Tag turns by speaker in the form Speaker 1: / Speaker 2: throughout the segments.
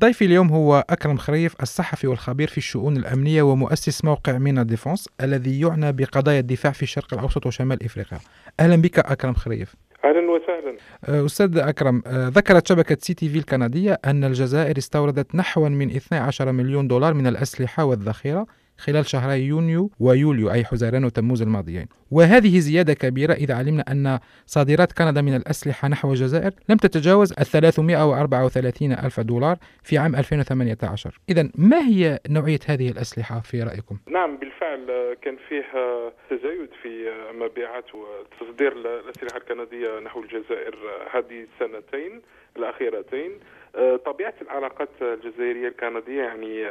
Speaker 1: ضيفي اليوم هو أكرم خريف الصحفي والخبير في الشؤون الأمنية ومؤسس موقع MENA Defense الذي يعنى بقضايا الدفاع في الشرق الأوسط وشمال إفريقيا. أهلا بك أكرم خريف.
Speaker 2: أهلا وسهلا.
Speaker 1: أه، أستاذ أكرم أه، ذكرت شبكة CTV الكندية أن الجزائر استوردت نحو من 12 مليون دولار من الأسلحة والذخيرة. خلال شهري يونيو ويوليو أي حزيران وتموز الماضيين. وهذه زيادة كبيرة إذا علمنا أن صادرات كندا من الأسلحة نحو الجزائر لم تتجاوز ال 334 ألف دولار في عام 2018 إذا ما هي نوعية هذه الأسلحة في رأيكم؟
Speaker 2: نعم بالفعل كان فيه تزايد في مبيعات وتصدير الأسلحة الكندية نحو الجزائر هذه السنتين الأخيرتين. طبيعة العلاقات الجزائرية الكندية يعني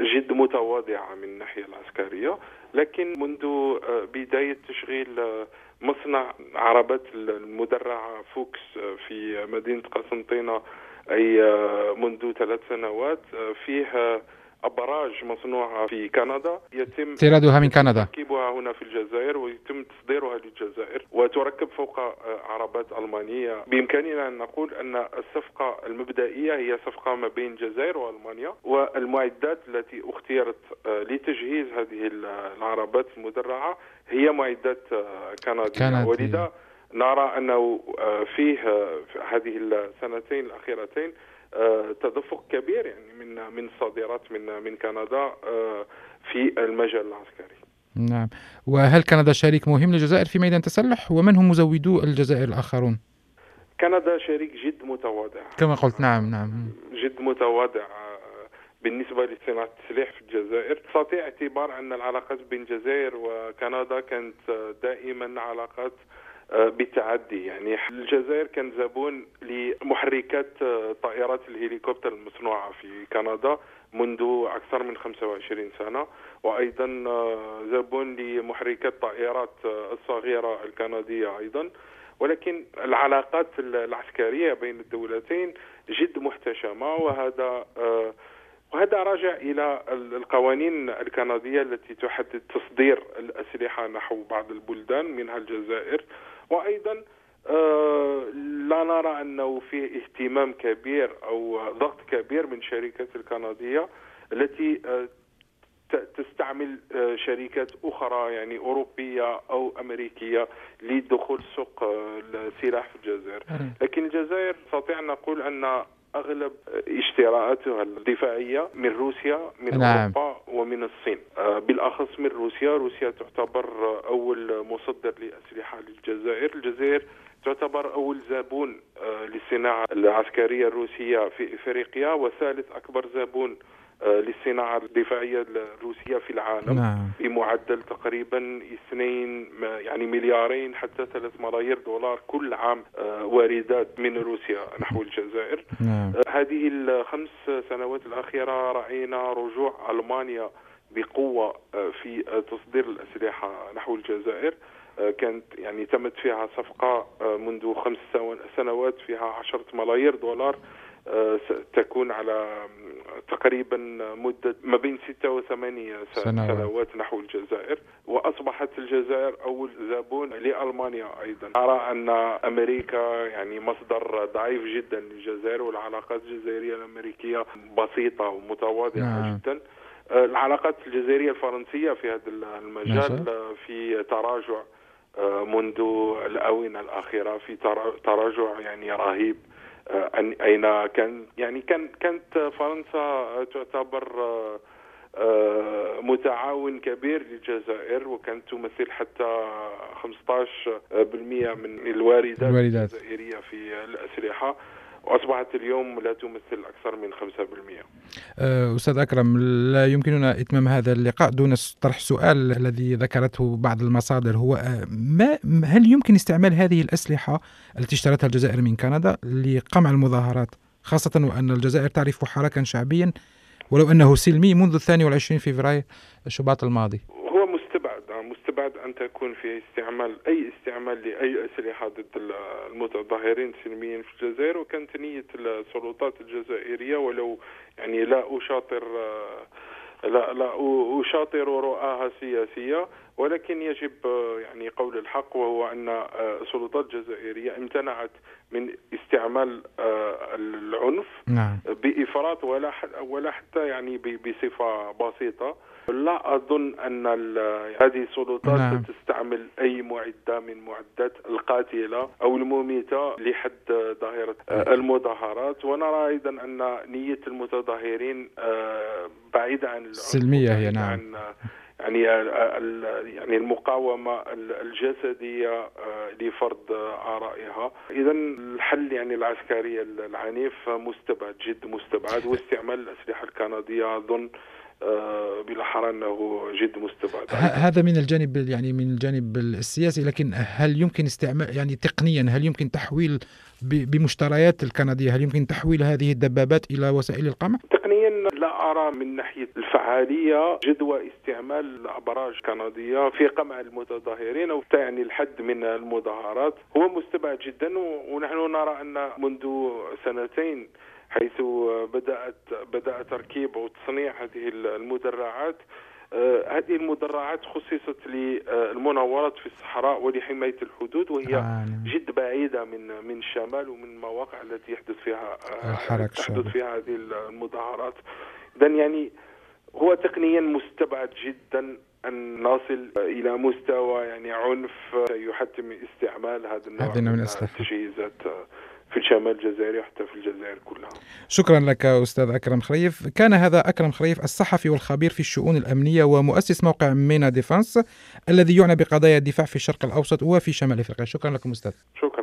Speaker 2: جد متواضعة من الناحية العسكرية لكن منذ آه، بداية تشغيل آه، مصنع عربات المدرعة فوكس آه، في مدينة قسنطينة أي منذ ثلاث سنوات فيه أبراج مصنوعة في كندا.
Speaker 1: يتم استيرادها من كندا.
Speaker 2: تركيبها هنا في الجزائر ويتم تصديرها للجزائر وتركب فوق آه، عربات ألمانية. بإمكاننا أن نقول أن الصفقة المبدئية هي صفقة ما بين الجزائر وألمانيا والمعدات التي اختيرت آه، لتجهيز هذه العربات المدرعة هي معدات آه، كندية. ولذا نرى أنه فيه هذه السنتين الأخيرتين آه، تدفق كبير يعني من من الصادرات من من كندا آه، في المجال العسكري.
Speaker 1: نعم، وهل كندا شريك مهم للجزائر في ميدان التسلح ومن هم مزودو الجزائر الآخرون؟
Speaker 2: كندا شريك جد متواضع.
Speaker 1: كما قلت نعم نعم.
Speaker 2: جد متواضع آه، بالنسبة لصناعة التسليح في الجزائر. تستطيع اعتبار أن العلاقات بين الجزائر وكندا كانت دائما علاقات آه، بالتعدي. يعني الجزائر كان زبون لمحركات آه، طائرات الهليكوبتر المصنوعة في كندا منذ أكثر من 25 سنة وأيضا آه، زبون لمحركات طائرات الصغيرة الكندية أيضا. ولكن العلاقات العسكرية بين الدولتين جد محتشمة وهذا وهذا راجع إلى القوانين الكندية التي تحدد تصدير الأسلحة نحو بعض البلدان منها الجزائر. وأيضا آه، لا نرى أنه فيه اهتمام كبير أو ضغط كبير من الشركات الكندية التي آه، تستعمل آه، شركات أخرى يعني أوروبية أو أمريكية لدخول سوق السلاح في الجزائر. لكن الجزائر نستطيع أن نقول أن أغلب اشتراءاتها الدفاعية من روسيا من نعم. أوروبا ومن الصين. آه، بالأخص من روسيا. روسيا تعتبر أول مصدر لأسلحة للجزائر. الجزائر تعتبر أول زبون آه، للصناعة العسكرية الروسية في إفريقيا وثالث أكبر زبون للصناعة الدفاعية الروسية في العالم نعم. بمعدل تقريبا اثنين يعني مليارين حتى ثلاث ملايير دولار كل عام آه، واردات من روسيا نحو الجزائر نعم. آه، هذه الخمس سنوات الأخيرة رأينا رجوع ألمانيا بقوة في تصدير الأسلحة نحو الجزائر كانت يعني تمت فيها صفقة منذ خمس سنوات فيها عشرة ملايير دولار تكون على تقريبا مدة ما بين ستة وثمانية سنوات, نحو الجزائر وأصبحت الجزائر أول زبون لألمانيا أيضا. أرى أن أمريكا يعني مصدر ضعيف جدا للجزائر والعلاقات الجزائرية الأمريكية بسيطة ومتواضعة نعم. جدا. العلاقات الجزائرية الفرنسية في هذا المجال في تراجع آه، منذ الآونة الأخيرة في تراجع يعني رهيب. آه، أين كان يعني كان كانت فرنسا تعتبر آه، متعاون كبير للجزائر وكانت تمثل حتى 15% من الواردات. الجزائرية في الأسلحة. وأصبحت اليوم لا تمثل أكثر من 5%.
Speaker 1: أه، أستاذ أكرم لا يمكننا إتمام هذا اللقاء دون طرح سؤال الذي ذكرته بعض المصادر هو أه، ما هل يمكن استعمال هذه الأسلحة التي اشترتها الجزائر من كندا لقمع المظاهرات خاصة وأن الجزائر تعرف حراكا شعبيا ولو أنه سلمي منذ الثاني والعشرين فبراير شباط الماضي.
Speaker 2: بعد أن تكون في استعمال أي استعمال لأي أسلحة ضد المتظاهرين سلميين في الجزائر وكانت نية السلطات الجزائرية ولو يعني لا أشاطر لا لا أشاطر رؤاها السياسية ولكن يجب يعني قول الحق وهو أن السلطات الجزائرية امتنعت من استعمال العنف
Speaker 1: نعم.
Speaker 2: بإفراط ولا ولا حتى يعني بصفة بسيطة لا أظن أن هذه السلطات نعم. ستستعمل أي معدة من معدات القاتلة أو المميته لحد ظاهره المظاهرات ونرى أيضا أن نية المتظاهرين آه، بعيدة عن
Speaker 1: السلميه هي نعم عن
Speaker 2: يعني يعني المقاومة الجسدية آه، لفرض آرائها. اذا الحل يعني العسكري العنيف مستبعد جد مستبعد. واستعمال الأسلحة الكندية أظن آه، بالاحرى أنه جد مستبعد.
Speaker 1: هذا من الجانب يعني من الجانب السياسي. لكن هل يمكن استعمال يعني تقنيا هل يمكن تحويل بمشتريات الكندية؟ هل يمكن تحويل هذه الدبابات إلى وسائل القمع؟
Speaker 2: تقنيا لا أرى من ناحية الفعالية جدوى استعمال ابراج كنديه في قمع المتظاهرين أو يعني الحد من المظاهرات. هو مستبعد جدا ونحن نرى أن منذ سنتين حيث بدات بدأ تركيب وتصنيع هذه المدرعات هذه المدرعات خصصت للمناورات في الصحراء ولحماية الحدود وهي آه جد بعيدة من من الشمال ومن المواقع التي يحدث فيها
Speaker 1: آه،
Speaker 2: تحدث فيها هذه المظاهرات اذا يعني هو تقنيا مستبعد جدا أن نصل إلى مستوى يعني عنف يحتم استعمال هذا النوع من التجهيزات. في الشمال الجزائري وحتى في الجزائر كلها.
Speaker 1: شكرا لك أستاذ أكرم خريف. كان هذا أكرم خريف الصحفي والخبير في الشؤون الأمنية ومؤسس موقع مينا ديفانس الذي يعنى بقضايا الدفاع في الشرق الأوسط وفي شمال أفريقيا. شكرا لكم أستاذ.
Speaker 2: شكرا.